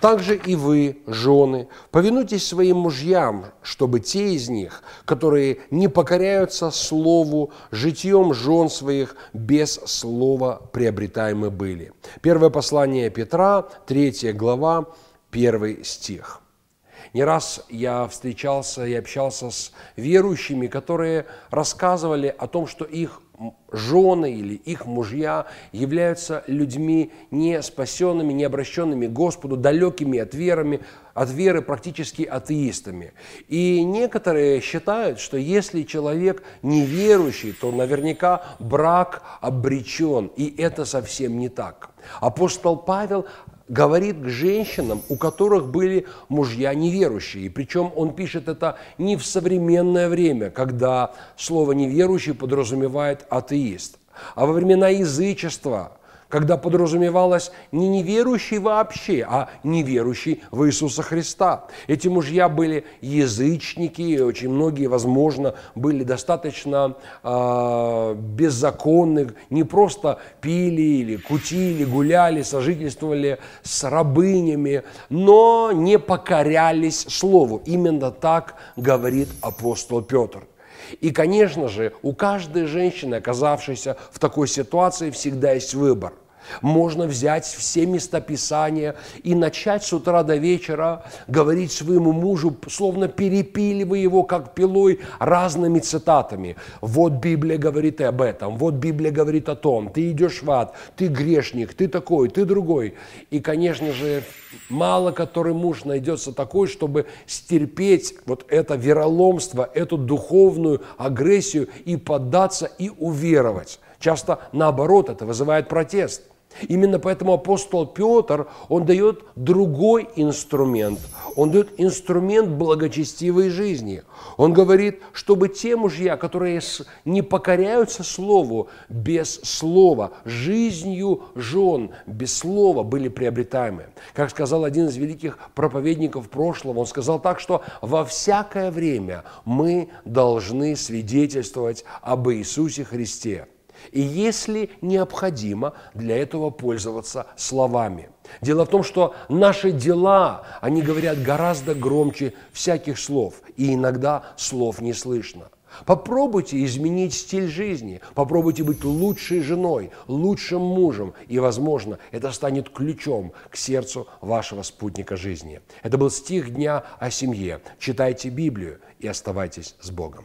также и вы, жены, повинуйтесь своим мужьям, чтобы те из них, которые не покоряются слову, житьем жен своих без слова приобретаемы были. Первое послание Петра, 3 глава, 1 стих. Не раз я встречался и общался с верующими, которые рассказывали о том, что их жены или их мужья являются людьми не спасенными, не обращенными к Господу, далекими от, верами, от веры, практически атеистами. И некоторые считают, что если человек неверующий, то наверняка брак обречен, и это совсем не так. Апостол Павел говорит к женщинам, у которых были мужья неверующие. Причем он пишет это не в современное время, когда слово «неверующий» подразумевает атеист, а во времена язычества – когда подразумевалось не неверующий вообще, а неверующий в Иисуса Христа. Эти мужья были язычники, очень многие, возможно, были достаточно э, беззаконны, не просто пили или кутили, гуляли, сожительствовали с рабынями, но не покорялись Слову. Именно так говорит апостол Петр. И, конечно же, у каждой женщины, оказавшейся в такой ситуации, всегда есть выбор – можно взять все места Писания и начать с утра до вечера говорить своему мужу, словно перепиливая его, как пилой, разными цитатами. Вот Библия говорит об этом, вот Библия говорит о том, ты идешь в ад, ты грешник, ты такой, ты другой. И, конечно же, мало который муж найдется такой, чтобы стерпеть вот это вероломство, эту духовную агрессию и поддаться и уверовать. Часто наоборот, это вызывает протест – Именно поэтому апостол Петр, он дает другой инструмент. Он дает инструмент благочестивой жизни. Он говорит, чтобы те мужья, которые не покоряются слову, без слова, жизнью жен, без слова были приобретаемы. Как сказал один из великих проповедников прошлого, он сказал так, что во всякое время мы должны свидетельствовать об Иисусе Христе – и если необходимо, для этого пользоваться словами. Дело в том, что наши дела, они говорят гораздо громче всяких слов, и иногда слов не слышно. Попробуйте изменить стиль жизни, попробуйте быть лучшей женой, лучшим мужем, и, возможно, это станет ключом к сердцу вашего спутника жизни. Это был стих дня о семье. Читайте Библию и оставайтесь с Богом.